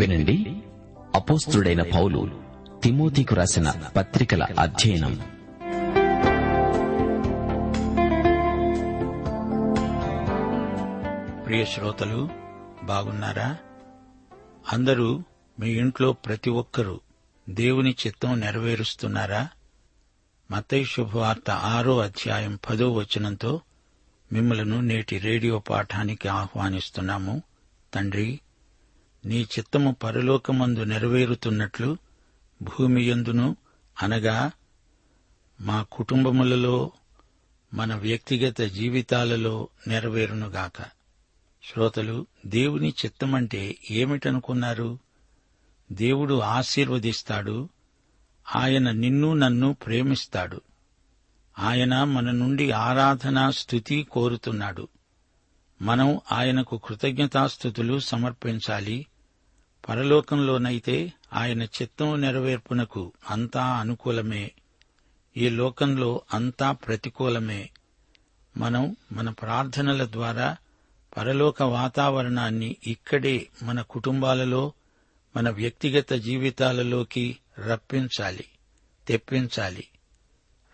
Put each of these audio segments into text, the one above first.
వినండి. అపోస్తుడైన పౌలు తిమోతికు రాసిన పత్రికల అధ్యయనం. ప్రియ శ్రోతలు బాగున్నారా? అందరూ మీ ఇంట్లో ప్రతి ఒక్కరూ దేవుని చిత్తం నెరవేరుస్తున్నారా? మతై శుభవార్త ఆరో అధ్యాయం పదో వచనంతో మిమ్మలను నేటి రేడియో పాఠానికి ఆహ్వానిస్తున్నాము. తండ్రి నీ చిత్తము పరలోకమందు నెరవేరుతున్నట్లు భూమి యందును అనగా మా కుటుంబములలో మన వ్యక్తిగత జీవితాలలో నెరవేరునుగాక. శ్రోతలు దేవుని చిత్తమంటే ఏమిటనుకున్నారు? దేవుడు ఆశీర్వదిస్తాడు ఆయన నిన్ను నన్ను ప్రేమిస్తాడు. ఆయన మన నుండి ఆరాధన స్థుతి కోరుతున్నాడు. మనం ఆయనకు కృతజ్ఞతాస్థుతులు సమర్పించాలి. పరలోకంలోనైతే ఆయన చిత్తం నెరవేర్పునకు అంతా అనుకూలమే. ఈ లోకంలో అంతా ప్రతికూలమే. మనం మన ప్రార్థనల ద్వారా పరలోక వాతావరణాన్ని ఇక్కడే మన కుటుంబాలలో మన వ్యక్తిగత జీవితాలలోకి రప్పించాలి తెప్పించాలి.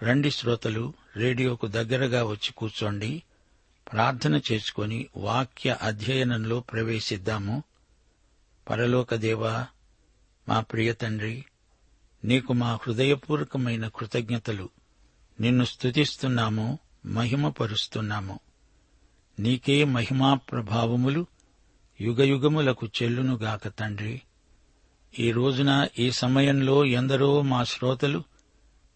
రండి శ్రోతలు రేడియోకు దగ్గరగా వచ్చి కూర్చోండి. ప్రార్థన చేసుకొని వాక్య అధ్యయనంలో ప్రవేశిద్దాము. పరలోక దేవా మా ప్రియ తండ్రి నీకు మా హృదయపూర్వకమైన కృతజ్ఞతలు. నిన్ను స్తుతిస్తున్నాము మహిమపరుస్తున్నాము. నీకే మహిమా ప్రభావములు యుగయుగములకు చెల్లునుగాక తండ్రి. ఈ రోజున ఈ సమయంలో ఎందరో మా శ్రోతలు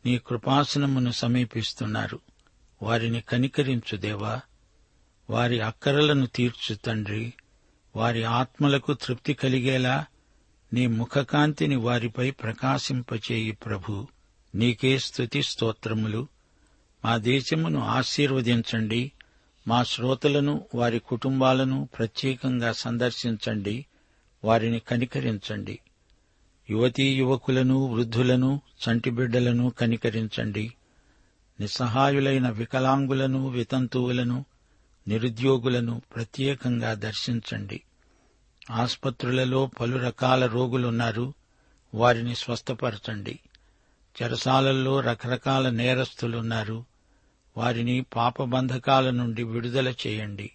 నీ కృపాసనమును సమీపిస్తున్నారు. వారిని కనికరించు దేవా వారి అక్కరలను తీర్చు తండ్రి. వారి ఆత్మలకు తృప్తి కలిగేలా నీ ముఖకాంతిని వారిపై ప్రకాశింపచేయి ప్రభు. నీకే స్థుతి స్తోత్రములు. మా దేశమును ఆశీర్వదించండి. మా శ్రోతలను వారి కుటుంబాలను ప్రత్యేకంగా సందర్శించండి. వారిని కనికరించండి. యువతీ యువకులను వృద్ధులను చంటిబిడ్డలను కనికరించండి. నిస్సహాయులైన వికలాంగులను వితంతువులను నిరుద్యోగులను ప్రత్యేకంగా దర్శించండి. ఆసుపత్రులలో పలు రకాల రోగులున్నారు. వారిని స్వస్థపరచండి. చెరసాలల్లో రకరకాల నేరస్తులున్నారు వారిని పాపబంధకాల నుండి విడుదల చేయండి.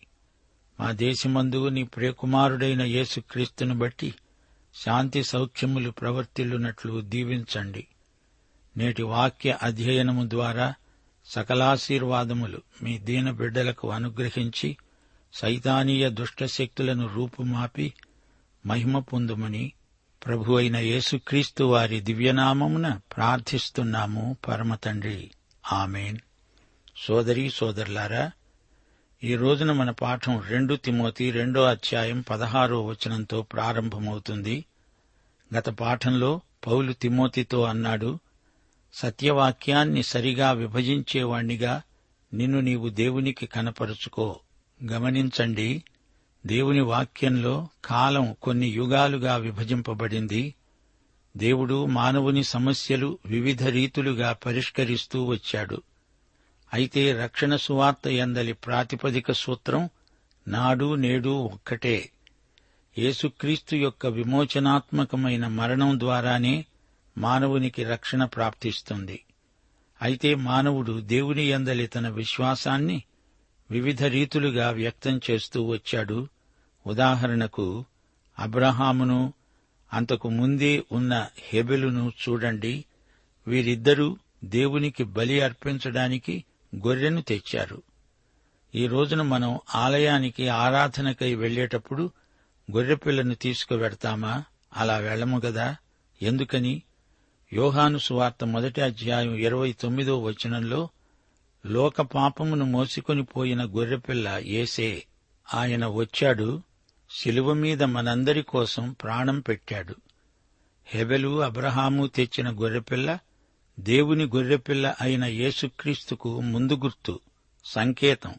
మా దేశమందు నీ ప్రియకుమారుడైన యేసుక్రీస్తును బట్టి శాంతి సౌఖ్యములు ప్రవర్తిల్లునట్లు దీవించండి. నేటి వాక్య అధ్యయనము ద్వారా సకలాశీర్వాదములు మీ దీన బిడ్డలకు అనుగ్రహించి సైతానీయ దుష్టశక్తులను రూపుమాపి మహిమ పొందుమని ప్రభు అయిన యేసుక్రీస్తు వారి దివ్యనామమున ప్రార్థిస్తున్నాము పరమతండ్రి ఆమెన్. సోదరి సోదరులారా ఈ రోజున మన పాఠం రెండు తిమోతి రెండో అధ్యాయం పదహారో వచనంతో ప్రారంభమవుతుంది. గత పాఠంలో పౌలు తిమోతితో అన్నాడు సత్యవాక్యాన్ని సరిగా విభజించేవాణ్ణిగా నిన్ను నీవు దేవునికి కనపరుచుకో. గమనించండి దేవుని వాక్యంలో కాలం కొన్ని యుగాలుగా విభజింపబడింది. దేవుడు మానవుని సమస్యలు వివిధ రీతులుగా పరిష్కరిస్తూ వచ్చాడు. అయితే రక్షణ సువార్త ఎందలి ప్రాతిపదిక సూత్రం నాడు నేడు ఒక్కటే. యేసుక్రీస్తు యొక్క విమోచనాత్మకమైన మరణం ద్వారానే మానవునికి రక్షణ ప్రాప్తిస్తుంది. అయితే మానవుడు దేవుని ఎందలి తన విశ్వాసాన్ని వివిధ రీతులుగా వ్యక్తం చేస్తూ వచ్చాడు. ఉదాహరణకు అబ్రహామును అంతకు ముందే ఉన్న హెబెలును చూడండి. వీరిద్దరూ దేవునికి బలి అర్పించడానికి గొర్రెను తెచ్చారు. ఈ రోజున మనం ఆలయానికి ఆరాధనకై వెళ్ళేటప్పుడు గొర్రెపిల్లను తీసుకువెడతామా? అలా వెళ్ళము గదా. ఎందుకని? యోహాను సువార్త మొదటి అధ్యాయం ఇరవై తొమ్మిదో వచనంలో లోక పాపమును మోసుకొని పోయిన గొర్రెపిల్ల ఏసే ఆయన వచ్చాడు శిలువ మీద మనందరి కోసం ప్రాణం పెట్టాడు. హెబెలు అబ్రహాము తెచ్చిన గొర్రెపిల్ల దేవుని గొర్రెపిల్ల అయిన యేసుక్రీస్తుకు ముందు గుర్తు సంకేతం.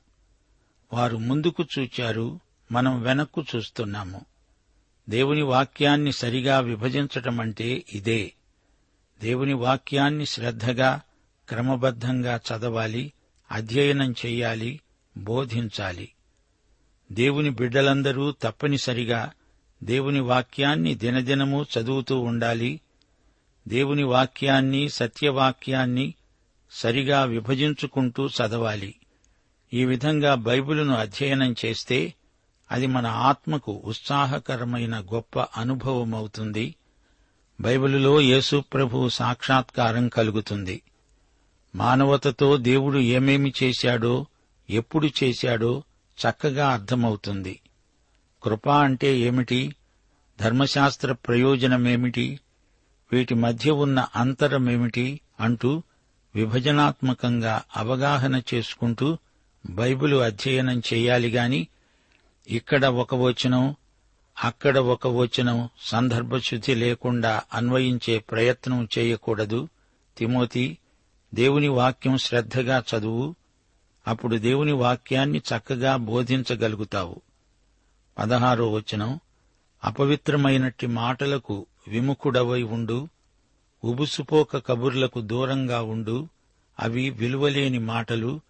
వారు ముందుకు చూచారు మనం వెనక్కు చూస్తున్నాము. దేవుని వాక్యాన్ని సరిగా విభజించటమంటే ఇదే. దేవుని వాక్యాన్ని శ్రద్ధగా క్రమబద్ధంగా చదవాలి అధ్యయనం చెయ్యాలి బోధించాలి. దేవుని బిడ్డలందరూ తప్పనిసరిగా దేవుని వాక్యాన్ని దినదినము చదువుతూ ఉండాలి. దేవుని వాక్యాన్ని సత్యవాక్యాన్ని సరిగా విభజించుకుంటూ చదవాలి. ఈ విధంగా బైబిలును అధ్యయనం చేస్తే అది మన ఆత్మకు ఉత్సాహకరమైన గొప్ప అనుభవమవుతుంది. బైబిలులో యేసు ప్రభు సాక్షాత్కారం కలుగుతుంది. మానవతతో దేవుడు ఏమేమి చేశాడో ఎప్పుడు చేశాడో చక్కగా అర్థమవుతుంది. కృప అంటే ఏమిటి? ధర్మశాస్త్ర ప్రయోజనమేమిటి? వీటి మధ్య ఉన్న అంతరమేమిటి? అంటూ విభజనాత్మకంగా అవగాహన చేసుకుంటూ బైబిలు అధ్యయనం చేయాలి గాని ఇక్కడ ఒక వచనం అక్కడ ఒక వచనం సందర్భశుద్ధి లేకుండా అన్వయించే ప్రయత్నం చేయకూడదు. తిమోతి దేవుని వాక్యం శ్రద్ధగా చదువు. అప్పుడు దేవుని వాక్యాన్ని చక్కగా బోధించగలుగుతావు. పదహారో వచనం అపవిత్రమైనట్టి మాటలకు విముఖుడవై ఉండు. ఉబుసుపోక కబుర్లకు దూరంగా ఉండు. అవి విలువలేని మాటలు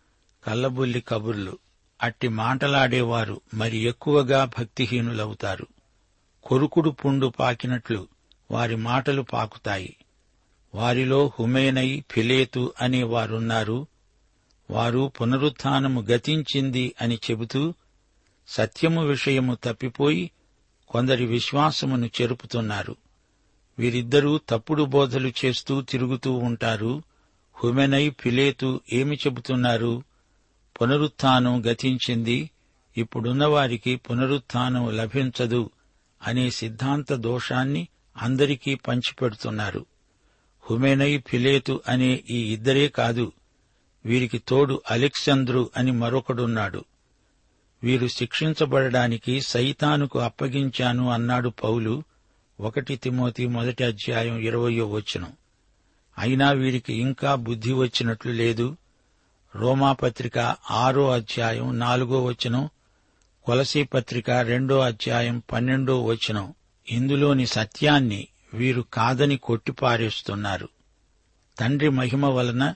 కల్లబుల్లి కబుర్లు. అట్టి మాటలాడేవారు మరి ఎక్కువగా భక్తిహీనులవుతారు. కొరుకుడు పుండు పాకినట్లు వారి మాటలు పాకుతాయి. వారిలో హుమేనై ఫిలేతు అనే వారున్నారు. వారు పునరుత్నము గతించింది అని చెబుతూ సత్యము విషయము తప్పిపోయి కొందరి విశ్వాసమును చెరుపుతున్నారు. వీరిద్దరూ తప్పుడు బోధలు చేస్తూ తిరుగుతూ ఉంటారు. హుమెనై ఫిలేతు ఏమి చెబుతున్నారు? పునరుత్నం గతించింది. ఇప్పుడున్నవారికి పునరుత్నం పునరుత్థానం లభించదు. అనే సిద్ధాంత దోషాన్ని అందరికీ పంచిపెడుతున్నారు. హుమెనై ఫిలేతు అనే ఈ ఇద్దరే కాదు వీరికి తోడు అలెక్సంద్రు అని మరొకడున్నాడు. వీరు శిక్షించబడడానికి సైతానుకు అప్పగించాను అన్నాడు పౌలు ఒకటి తిమోతి మొదటి అధ్యాయం ఇరవయో వచనం. అయినా వీరికి ఇంకా బుద్ధి వచ్చినట్లు లేదు. రోమాపత్రిక ఆరో అధ్యాయం నాలుగో వచనం కొలసీ పత్రిక రెండో అధ్యాయం పన్నెండో వచనం. ఇందులోని సత్యాన్ని వీరు కాదని కొట్టిపారేస్తున్నారు. తండ్రి మహిమ వలన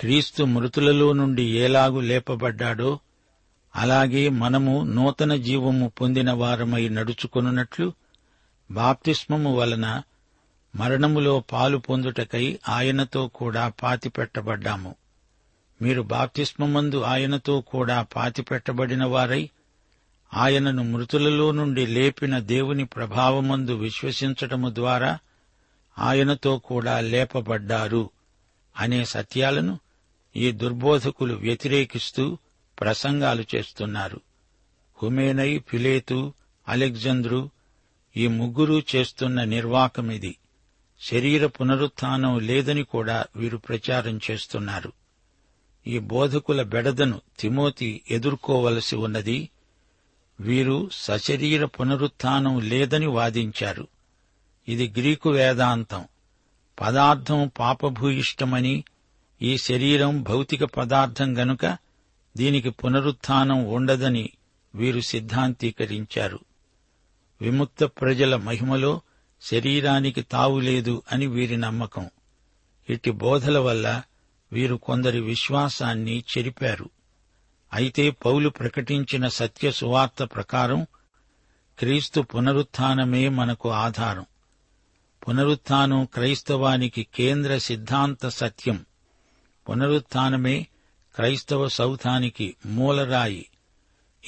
క్రీస్తు మృతులలో నుండి ఏలాగు లేపబడ్డాడో అలాగే మనము నూతన జీవము పొందిన వారమై నడుచుకొనున్నట్లు బాప్తిస్మము వలన మరణములో పాలు పొందుటకై ఆయనతో కూడా పాతిపెట్టబడ్డాము. మీరు బాప్తిస్మమందు ఆయనతో కూడా పాతిపెట్టబడిన వారై ఆయనను మృతులలో నుండి లేపిన దేవుని ప్రభావమందు విశ్వసించటము ద్వారా ఆయనతో కూడా లేపబడ్డారు అనే సత్యాలను ఈ దుర్బోధకులు వ్యతిరేకిస్తూ ప్రసంగాలు చేస్తున్నారు. హుమేనై ఫిలేతు అలెగ్జంద్రు ఈ ముగ్గురు చేస్తున్న నిర్వాకమిది. శరీర పునరుత్థానం లేదని కూడా వీరు ప్రచారం చేస్తున్నారు. ఈ బోధకుల బెడదను తిమోతి ఎదుర్కోవలసి ఉన్నది. వీరు సశరీర పునరుత్థానం లేదని వాదించారు. ఇది గ్రీకు వేదాంతం. పదార్థం పాపభూయిష్టమని ఈ శరీరం భౌతిక పదార్థం గనుక దీనికి పునరుత్నం ఉండదని వీరు సిద్ధాంతీకరించారు. విముక్త ప్రజల మహిమలో శరీరానికి తావులేదు అని వీరి నమ్మకం. ఇట్టి బోధల వల్ల వీరు కొందరి విశ్వాసాన్ని చెరిపారు. అయితే పౌలు ప్రకటించిన సత్య సువార్త ప్రకారం క్రీస్తు పునరుత్నమే మనకు ఆధారం. పునరుత్నం క్రైస్తవానికి కేంద్ర సిద్ధాంత సత్యం. పునరుత్థానమే క్రైస్తవ సౌధానికి మూలరాయి.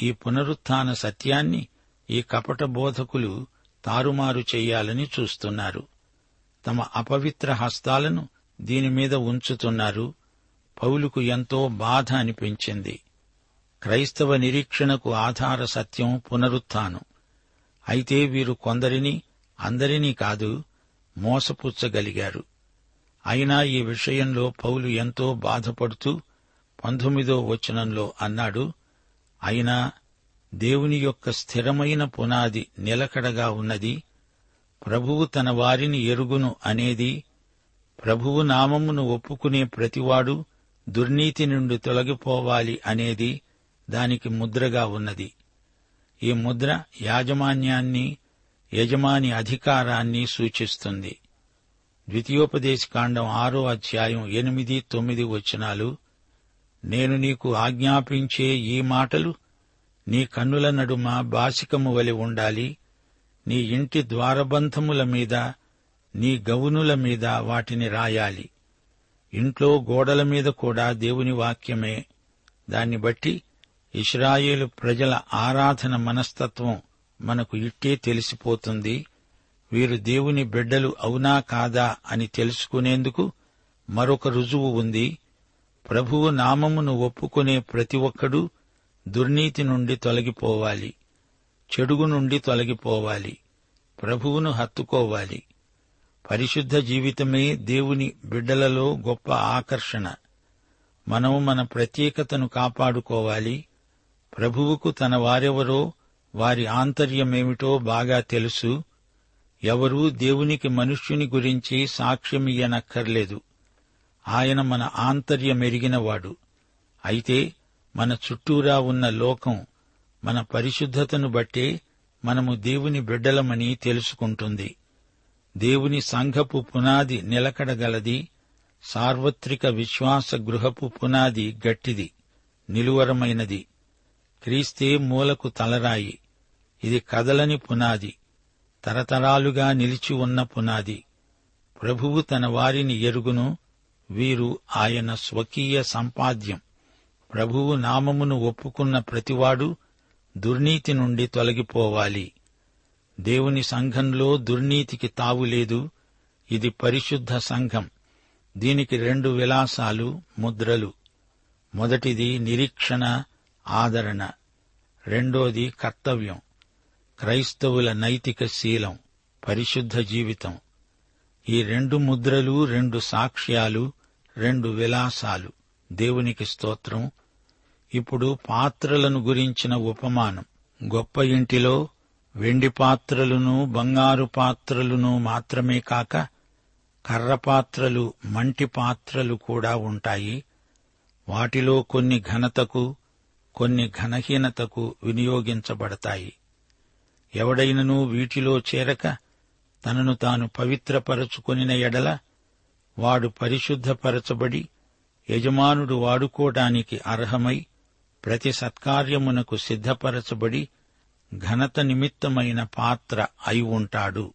ఈ పునరుత్న సత్యాన్ని ఈ కపట బోధకులు తారుమారు చెయ్యాలని చూస్తున్నారు. తమ అపవిత్ర హస్తాలను దీని మీద ఉంచుతున్నారు. పౌలుకు ఎంతో బాధ అనిపించింది. క్రైస్తవ నిరీక్షణకు ఆధార సత్యం పునరుత్థానం. అయితే వీరు కొందరిని అందరినీ కాదు మోసపుచ్చగలిగారు. అయినా ఈ విషయంలో పౌలు ఎంతో బాధపడుతూ పంతొమ్మిదో వచనంలో అన్నాడు అయినా దేవుని యొక్క స్థిరమైన పునాది నిలకడగా ఉన్నది. ప్రభువు తన వారిని ఎరుగును అనేది ప్రభువు నామమును ఒప్పుకునే ప్రతివాడు దుర్నీతి నుండి తొలగిపోవాలి అనేది దానికి ముద్రగా ఉన్నది. ఈ ముద్ర యాజమాన్యాన్ని యజమాని అధికారాన్ని సూచిస్తుంది. ద్వితీయోపదేశకాండం ఆరో అధ్యాయం ఎనిమిది తొమ్మిది వచనాలు నేను నీకు ఆజ్ఞాపించే ఈ మాటలు నీ కన్నుల నడుమ బాసికము వలె ఉండాలి నీ ఇంటి ద్వారబంధముల మీద నీ గవునుల మీద వాటిని రాయాలి. ఇంట్లో గోడల మీద కూడా దేవుని వాక్యమే. దాన్ని బట్టి ఇస్రాయేలు ప్రజల ఆరాధన మనస్తత్వం మనకు ఇట్టే తెలిసిపోతుంది. వీరు దేవుని బిడ్డలు అవునా కాదా అని తెలుసుకునేందుకు మరొక రుజువు ఉంది. ప్రభువు నామమును ఒప్పుకునే ప్రతి ఒక్కడూ దుర్నీతి నుండి తొలగిపోవాలి. చెడుగు నుండి తొలగిపోవాలి. ప్రభువును హత్తుకోవాలి. పరిశుద్ధ జీవితమే దేవుని బిడ్డలలో గొప్ప ఆకర్షణ. మనం మన ప్రత్యేకతను కాపాడుకోవాలి. ప్రభువుకు తన వారెవరో వారి ఆంతర్యమేమిటో బాగా తెలుసు. ఎవరూ దేవునికి మనుష్యుని గురించి సాక్ష్యమియ్యనక్కర్లేదు ఆయన మన ఆంతర్యమెరిగినవాడు. అయితే మన చుట్టూరా ఉన్న లోకం మన పరిశుద్ధతను బట్టే మనము దేవుని బిడ్డలమని తెలుసుకుంటుంది. దేవుని సంఘపు పునాది నిలకడగలది సార్వత్రిక విశ్వాస గృహపు పునాది గట్టిది నిలువరమైనది. క్రీస్తే మూలకు తలరాయి. ఇది కదలని పునాది. తరతరాలుగా నిలిచి ఉన్న పునాది. ప్రభువు తన వారిని ఎరుగును. వీరు ఆయన స్వకీయ సంపాద్యం. ప్రభువు నామమును ఒప్పుకున్న ప్రతివాడు దుర్నీతి నుండి తొలగిపోవాలి. దేవుని సంఘంలో దుర్నీతికి తావులేదు ఇది పరిశుద్ధ సంఘం. దీనికి రెండు విలాసాలు ముద్రలు. మొదటిది నిరీక్షణ ఆదరణ. రెండోది కర్తవ్యం. క్రైస్తవుల నైతిక శీలం పరిశుద్ధ జీవితం. ఈ రెండు ముద్రలు రెండు సాక్ష్యాలు రెండు విలాసాలు. దేవునికి స్తోత్రం. ఇప్పుడు పాత్రలను గురించిన ఉపమానం. గొప్ప ఇంటిలో వెండి పాత్రలను బంగారు పాత్రలను మాత్రమే కాక కర్ర పాత్రలు మంటి పాత్రలు కూడా ఉంటాయి. వాటిలో కొన్ని ఘనతకు కొన్ని ఘనహీనతకు వినియోగించబడతాయి. ఎవడైనను వీటిలో చేరక తనను తాను పవిత్రపరచుకొనిన ఎడల వాడు పరిశుద్ధపరచబడి యజమానుడు వాడుకోవడానికి అర్హమై ప్రతి సత్కార్యమునకు సిద్ధపరచబడి ఘనత నిమిత్తమైన పాత్ర అయి ఉంటాడు.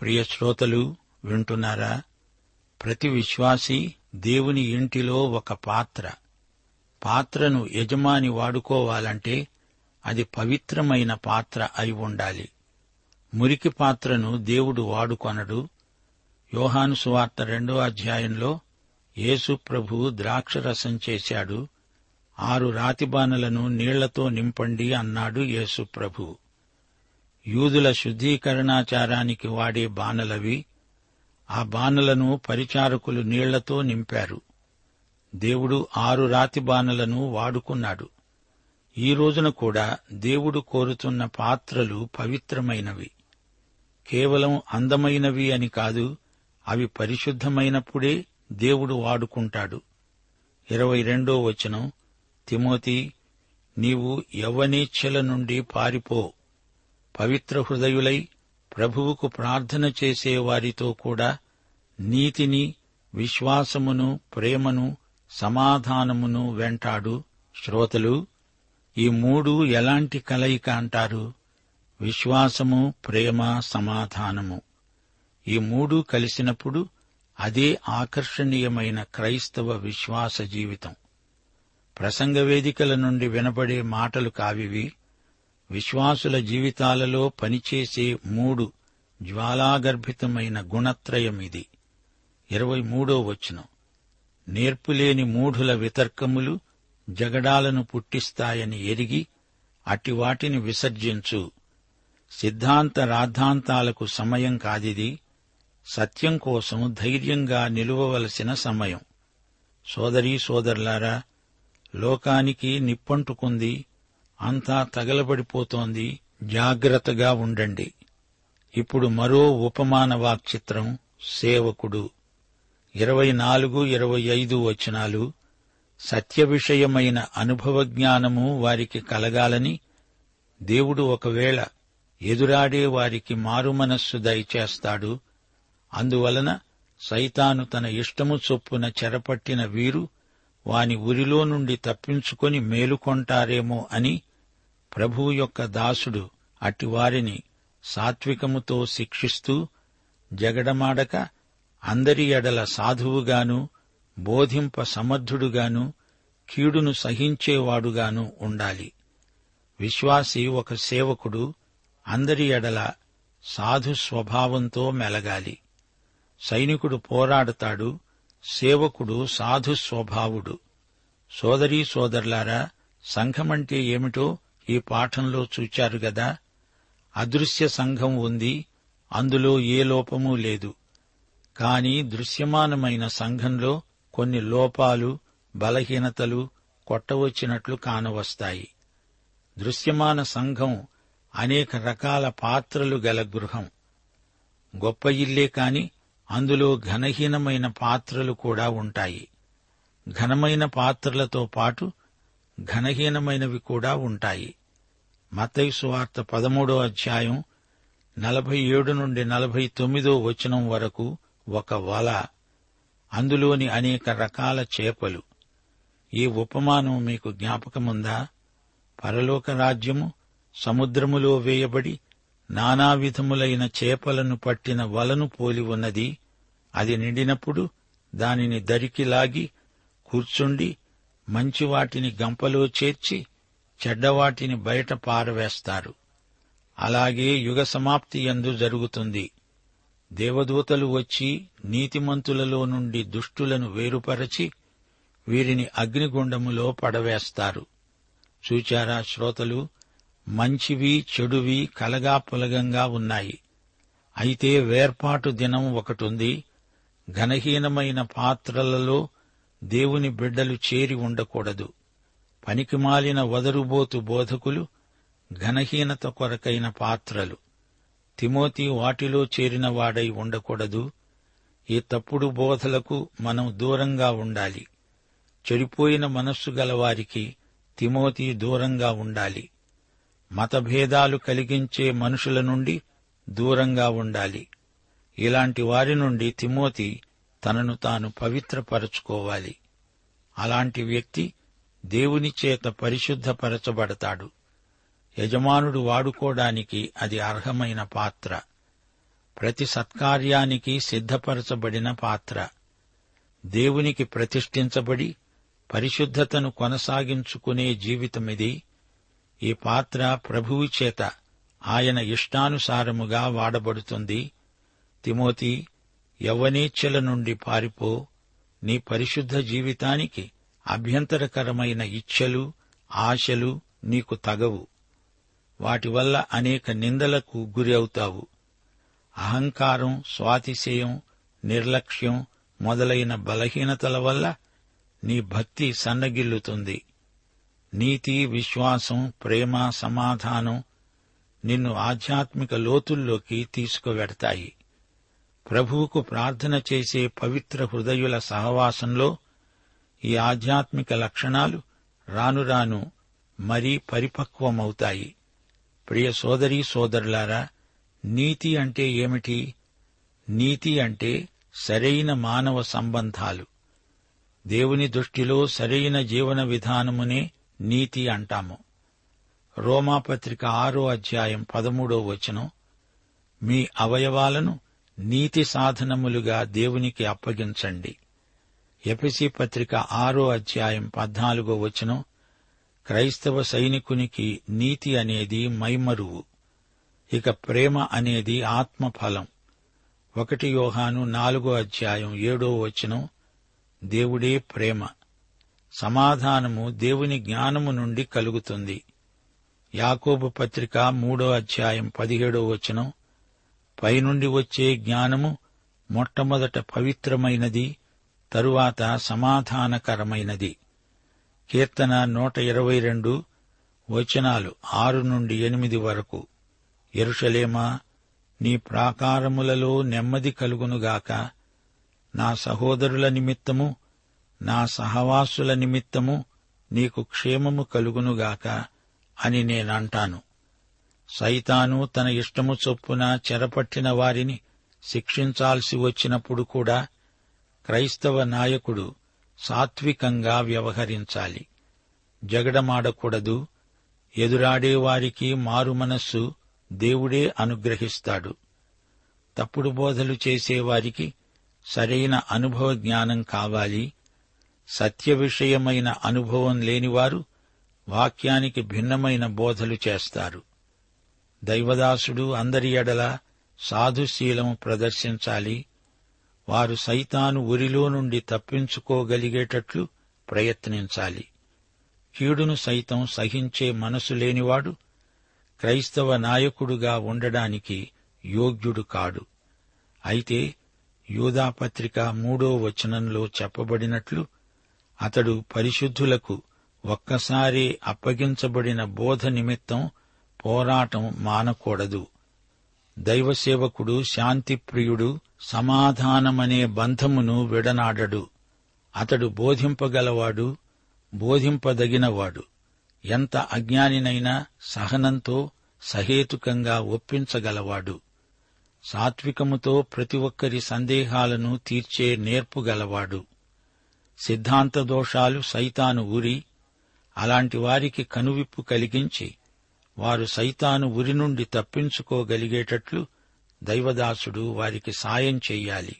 ప్రియ శ్రోతలు వింటున్నారా? ప్రతి విశ్వాసీ దేవుని ఇంటిలో ఒక పాత్ర. పాత్రను యజమాని వాడుకోవాలంటే అది పవిత్రమైన పాత్ర అయి ఉండాలి. మురికి పాత్రను దేవుడు వాడుకొనడు. యోహాను సువార్త రెండో అధ్యాయంలో యేసు ప్రభు ద్రాక్షరసం చేశాడు. ఆరు రాతిబానలను నీళ్ళతో నింపండి అన్నాడు యేసు ప్రభు. యూదుల శుద్ధీకరణాచారానికి వాడే బాణలవి. ఆ బాణలను పరిచారకులు నీళ్ళతో నింపారు. దేవుడు ఆరు రాతి బాణలను వాడుకున్నాడు. ఈ రోజున కూడా దేవుడు కోరుతున్న పాత్రలు పవిత్రమైనవి. కేవలం అందమైనవి అని కాదు అవి పరిశుద్ధమైనప్పుడే దేవుడు వాడుకుంటాడు. ఇరవై రెండో వచనం తిమోతి నీవు యవ్వనేచ్ఛల నుండి పారిపో. పవిత్ర హృదయులై ప్రభువుకు ప్రార్థన చేసే వారితో కూడా నీతిని విశ్వాసమును ప్రేమను సమాధానమును వెంటాడు శ్రోతలు. ఈ మూడు ఎలాంటి కలయిక అంటారు? విశ్వాసము ప్రేమ సమాధానము. ఈ మూడు కలిసినప్పుడు అదే ఆకర్షణీయమైన క్రైస్తవ విశ్వాస జీవితం. ప్రసంగ వేదికల నుండి వినబడే మాటలు కావివి. విశ్వాసుల జీవితాలలో పనిచేసే మూడు జ్వాలాగర్భితమైన గుణత్రయం ఇది. ఇరవై మూడో వచనం. నేర్పులేని మూఢుల వితర్కములు జగడాలను పుట్టిస్తాయని ఎరిగి అటివాటిని విసర్జించు. సిద్ధాంత రాద్ధాంతాలకు సమయం కాదిది. సత్యం కోసం ధైర్యంగా నిలువవలసిన సమయం. సోదరీ సోదరులారా లోకానికి నిప్పంటుకుంది. అంతా తగలబడిపోతోంది. జాగ్రత్తగా ఉండండి. ఇప్పుడు మరో ఉపమాన వాక్చిత్రం సేవకుడు. ఇరవై నాలుగు ఇరవై ఐదు వచనాలు సత్య విషయమైన అనుభవ జ్ఞానము వారికి కలగాలని దేవుడు ఒకవేళ ఎదురాడే వారికి మారుమనస్సు దయచేస్తాడు. అందువలన సైతాను తన ఇష్టము చొప్పున చెరపట్టిన వీరు వాని ఉరిలో నుండి తప్పించుకొని మేలుకొంటారేమో అని ప్రభువు యొక్క దాసుడు అటివారిని సాత్వికముతో శిక్షిస్తూ జగడమాడక అందరి ఎడల సాధువుగాను బోధింప సమర్థుడుగాను కీడును సహించేవాడుగాను ఉండాలి. విశ్వాసి ఒక సేవకుడు అందరి ఎడల సాధు స్వభావంతో మెలగాలి. సైనికుడు పోరాడతాడు సేవకుడు సాధు స్వభావుడు. సోదరీ సోదరులారా సంఘమంటే ఏమిటో ఈ పాఠంలో చూచారు గదా? అదృశ్య సంఘం ఉంది అందులో ఏ లోపమూ లేదు. కాని దృశ్యమానమైన సంఘంలో కొన్ని లోపాలు బలహీనతలు కొట్టవచ్చినట్లు కానవస్తాయి. దృశ్యమాన సంఘం అనేక రకాల పాత్రలు గల గృహం. గొప్ప ఇల్లే కాని అందులో ఘనహీనమైన పాత్రలు కూడా ఉంటాయి. ఘనమైన పాత్రలతో పాటు ఘనహీనమైనవి కూడా ఉంటాయి. మత్తయి సువార్త పదమూడో అధ్యాయం నలభై ఏడు నుండి నలభై తొమ్మిదో వచనం వరకు ఒక వల అందులోని అనేక రకాల చేపలు. ఈ ఉపమానం మీకు జ్ఞాపకముందా? పరలోక రాజ్యము సముద్రములో వేయబడి నానా విధములైన చేపలను పట్టిన వలను పోలి ఉన్నది. అది నిండినప్పుడు దానిని దరికి లాగి కూర్చుండి మంచి వాటిని గంపలో చేర్చి చెడ్డవాటిని బయట పారవేస్తారు. అలాగే యుగ సమాప్తి ఎందు జరుగుతుంది. దేవదూతలు వచ్చి నీతిమంతులలో నుండి దుష్టులను వేరుపరచి వీరిని అగ్నిగుండములో పడవేస్తారు. చూచారా శ్రోతలు? మంచివి చెడువి కలగా పులగంగా ఉన్నాయి. అయితే వేర్పాటు దినం ఒకటుంది. ఘనహీనమైన పాత్రలలో దేవుని బిడ్డలు చేరి ఉండకూడదు. పనికిమాలిన వదరుబోతు బోధకులు ఘనహీనత కొరకైన పాత్రలు. తిమోతి వాటిలో చేరిన వాడై ఉండకూడదు. ఈ తప్పుడు బోధలకు మనం దూరంగా ఉండాలి. చెడిపోయిన మనస్సు గలవారికి తిమోతి దూరంగా ఉండాలి. మతభేదాలు కలిగించే మనుషుల నుండి దూరంగా ఉండాలి. ఇలాంటి వారి నుండి తిమోతి తనను తాను పవిత్రపరచుకోవాలి. అలాంటి వ్యక్తి దేవుని చేత పరిశుద్ధపరచబడతాడు. యజమానుడు వాడుకోవడానికి అది అర్హమైన పాత్ర. ప్రతి సత్కార్యానికి సిద్ధపరచబడిన పాత్ర. దేవునికి ప్రతిష్ఠించబడి పరిశుద్ధతను కొనసాగించుకునే జీవితమిది. ఈ పాత్ర ప్రభువు చేత ఆయన ఇష్టానుసారముగా వాడబడుతుంది. తిమోతి యవ్వనేచ్ఛల నుండి పారిపో. నీ పరిశుద్ధ జీవితానికి అభ్యంతరకరమైన ఇచ్ఛలు ఆశలు నీకు తగవు. వాటి వల్ల అనేక నిందలకు గురి అవుతావు. అహంకారం స్వాతిశయం నిర్లక్ష్యం మొదలైన బలహీనతల వల్ల నీ భక్తి సన్నగిల్లుతుంది. నీతి విశ్వాసం ప్రేమ సమాధానం నిన్ను ఆధ్యాత్మిక లోతుల్లోకి తీసుకువెడతాయి. ప్రభువుకు ప్రార్థన చేసే పవిత్ర హృదయుల సహవాసంలో ఈ ఆధ్యాత్మిక లక్షణాలు రానురాను మరీ పరిపక్వమవుతాయి. ప్రియ సోదరి సోదరులారా నీతి అంటే ఏమిటి? నీతి అంటే సరైన మానవ సంబంధాలు. దేవుని దృష్టిలో సరైన జీవన విధానమునే నీతి అంటాము. రోమాపత్రిక ఆరో అధ్యాయం పదమూడో వచనం మీ అవయవాలను నీతి సాధనములుగా దేవునికి అప్పగించండి. ఎపిసి పత్రిక ఆరో అధ్యాయం పద్నాలుగో వచనం క్రైస్తవ సైనికునికి నీతి అనేది మైమరువు ఇక ప్రేమ అనేది ఆత్మఫలం. ఒకటి యోహాను నాలుగో అధ్యాయం ఏడో వచనం దేవుడే ప్రేమ. సమాధానము దేవుని జ్ఞానము నుండి కలుగుతుంది. యాకోబు పత్రిక మూడో అధ్యాయం పదిహేడో వచనం పైనుండి వచ్చే జ్ఞానము మొట్టమొదట పవిత్రమైనది తరువాత సమాధానకరమైనది. కీర్తన నూట ఇరవై రెండు వచనాలు ఆరు నుండి ఎనిమిది వరకు. ఎరుషలేమా నీ ప్రాకారములలో నెమ్మది కలుగునుగాక. నా సహోదరుల నిమిత్తము నా సహవాసుల నిమిత్తము నీకు క్షేమము కలుగునుగాక అని నేనంటాను. సైతాను తన ఇష్టము చొప్పున చెరపట్టిన వారిని శిక్షించాల్సి వచ్చినప్పుడు కూడా క్రైస్తవ నాయకుడు సాత్వికంగా వ్యవహరించాలి. జగడమాడకూడదు. ఎదురాడేవారికి మారు మారుమనస్సు దేవుడే అనుగ్రహిస్తాడు. తప్పుడు బోధలు చేసేవారికి సరైన అనుభవ జ్ఞానం కావాలి. సత్య విషయమైన అనుభవం లేనివారు వాక్యానికి భిన్నమైన బోధలు చేస్తారు. దైవదాసుడు అందరి ఎడల సాధుశీలము ప్రదర్శించాలి. వారు సైతాను ఉరిలో నుండి తప్పించుకోగలిగేటట్లు ప్రయత్నించాలి. కీడును సైతం సహించే మనసు లేనివాడు క్రైస్తవ నాయకుడుగా ఉండడానికి యోగ్యుడు కాడు. అయితే యూదాపత్రిక మూడో వచనంలో చెప్పబడినట్లు అతడు పరిశుద్ధులకు ఒక్కసారి అప్పగించబడిన బోధ నిమిత్తం పోరాటం మానకూడదు. దైవసేవకుడు శాంతిప్రియుడు సమాధానమనే బంధమును విడనాడడు. అతడు బోధింపగలవాడు బోధింపదగినవాడు. ఎంత అజ్ఞానినైనా సహనంతో సహేతుకంగా ఒప్పించగలవాడు. సాత్వికముతో ప్రతి ఒక్కరి సందేహాలను తీర్చే నేర్పుగలవాడు సిద్ధాంత దోషాలు సైతాను ఊరి అలాంటి వారికి కనువిప్పు కలిగించి వారు సైతాను ఉరి నుండి తప్పించుకోగలిగేటట్లు దైవదాసుడు వారికి సాయం చెయ్యాలి.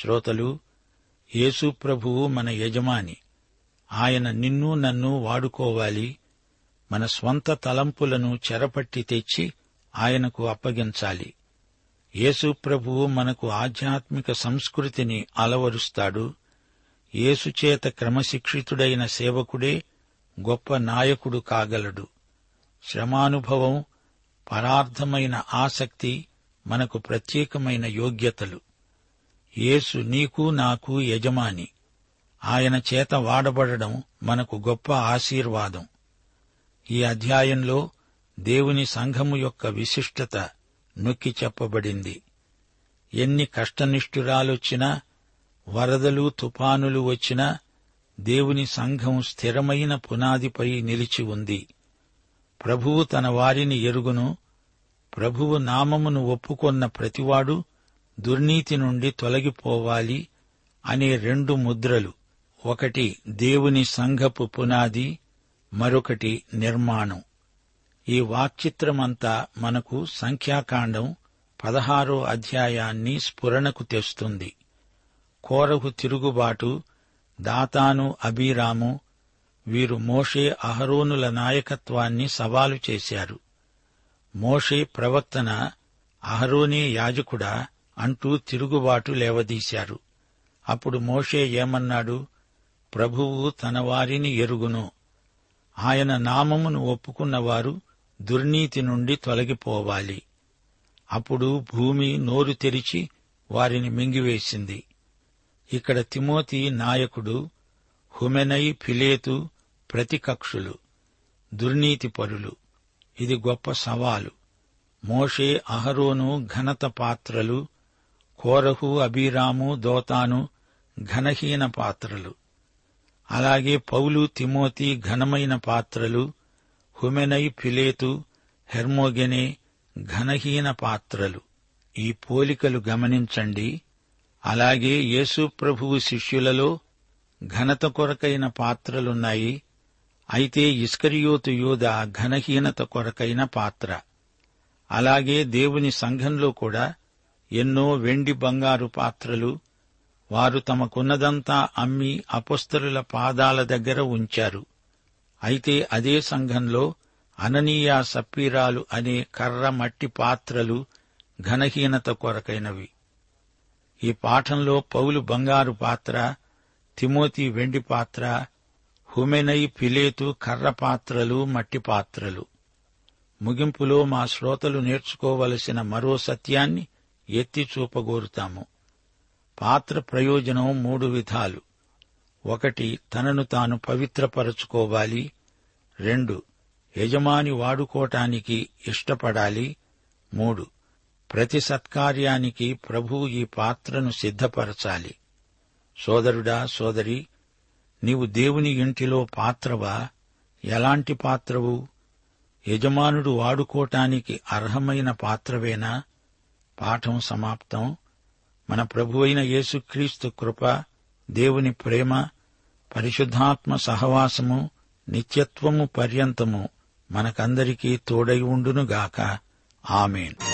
శ్రోతలు యేసు ప్రభువు మన యజమాని. ఆయన నిన్ను నన్ను వాడుకోవాలి. మన స్వంత తలంపులను చెరపట్టి తెచ్చి ఆయనకు అప్పగించాలి. యేసు ప్రభువు మనకు ఆధ్యాత్మిక సంస్కృతిని అలవరుస్తాడు. యేసుచేత క్రమశిక్షితుడైన సేవకుడే గొప్ప నాయకుడు కాగలడు. శ్రమానుభవం పరార్థమైన ఆసక్తి మనకు ప్రత్యేకమైన యోగ్యతలు. యేసు నీకు నాకు యజమాని. ఆయన చేత వాడబడడం మనకు గొప్ప ఆశీర్వాదం. ఈ అధ్యాయంలో దేవుని సంఘము యొక్క విశిష్టత నొక్కి చెప్పబడింది. ఎన్ని కష్టనిష్ఠురాలొచ్చినా వరదలు తుపానులు వచ్చినా దేవుని సంఘం స్థిరమైన పునాదిపై నిలిచి ఉంది. ప్రభువు తన వారిని ఎరుగును ప్రభువు నామమును ఒప్పుకొన్న ప్రతివాడు దుర్నీతి నుండి తొలగిపోవాలి అనే రెండు ముద్రలు. ఒకటి దేవుని సంఘపు పునాది మరొకటి నిర్మాణం. ఈ వాక్చిత్రమంతా మనకు సంఖ్యాకాండం పదహారో అధ్యాయాన్ని స్ఫురణకు తెస్తుంది. కోరహు తిరుగుబాటు దాతాను అబీరాము వీరు మోషే అహరోనుల నాయకత్వాన్ని సవాలు చేశారు. మోషే ప్రవక్తన అహరోనే యాజకుడా అంటూ తిరుగుబాటు లేవదీశారు. అప్పుడు మోషే ఏమన్నాడు? ప్రభువు తన వారిని ఎరుగును. ఆయన నామమును ఒప్పుకున్నవారు దుర్నీతి నుండి తొలగిపోవాలి. అప్పుడు భూమి నోరు తెరిచి వారిని మింగివేసింది. ఇక్కడ తిమోతి నాయకుడు హుమెనై ఫిలేతు ప్రతికక్షులు దుర్నీతి పరులు ఇది గొప్ప సవాలు. మోషే అహరోను ఘనత పాత్రలు కోరహు అబీరాము దోతాను ఘనహీన పాత్రలు. అలాగే పౌలు తిమోతి ఘనమైన పాత్రలు హుమెనై ఫిలేతు హెర్మోగెనే ఘనహీన పాత్రలు. ఈ పోలికలు గమనించండి. అలాగే యేసు ప్రభువు శిష్యులలో ఘనత కొరకైన పాత్రలున్నాయి. అయితే ఇస్కరియోతు యోధ ఘనహీనత కొరకైన పాత్ర. అలాగే దేవుని సంఘంలో కూడా ఎన్నో వెండి బంగారు పాత్రలు వారు తమకున్నదంతా అమ్మి అపస్తరుల పాదాల దగ్గర ఉంచారు. అయితే అదే సంఘంలో అననీయ సప్పీరాలు అనే కర్ర మట్టి పాత్రలు ఘనహీనత కొరకైనవి. ఈ పాఠంలో పౌలు బంగారు పాత్ర తిమోతి వెండి పాత్ర హుమెనై పిలేతు కర్ర పాత్రలు మట్టి పాత్రలు. ముగింపులో మా శ్రోతలు నేర్చుకోవలసిన మరో సత్యాన్ని ఎత్తి చూపగోరుతాము. పాత్ర ప్రయోజనం మూడు విధాలు. ఒకటి తనను తాను పవిత్రపరచుకోవాలి. రెండు యజమాని వాడుకోటానికి ఇష్టపడాలి. మూడు ప్రతి సత్కార్యానికి ప్రభువు ఈ పాత్రను సిద్ధపరచాలి. సోదరుడా సోదరి నీవు దేవుని ఇంటిలో పాత్రవా? ఎలాంటి పాత్రవు? యజమానుడు వాడుకోటానికి అర్హమైన పాత్రవేనా? పాఠం సమాప్తం. మన ప్రభువైన యేసుక్రీస్తు కృప దేవుని ప్రేమ పరిశుద్ధాత్మ సహవాసము నిత్యత్వము పర్యంతము మనకందరికీ తోడై ఉండునుగాక. ఆమెన్.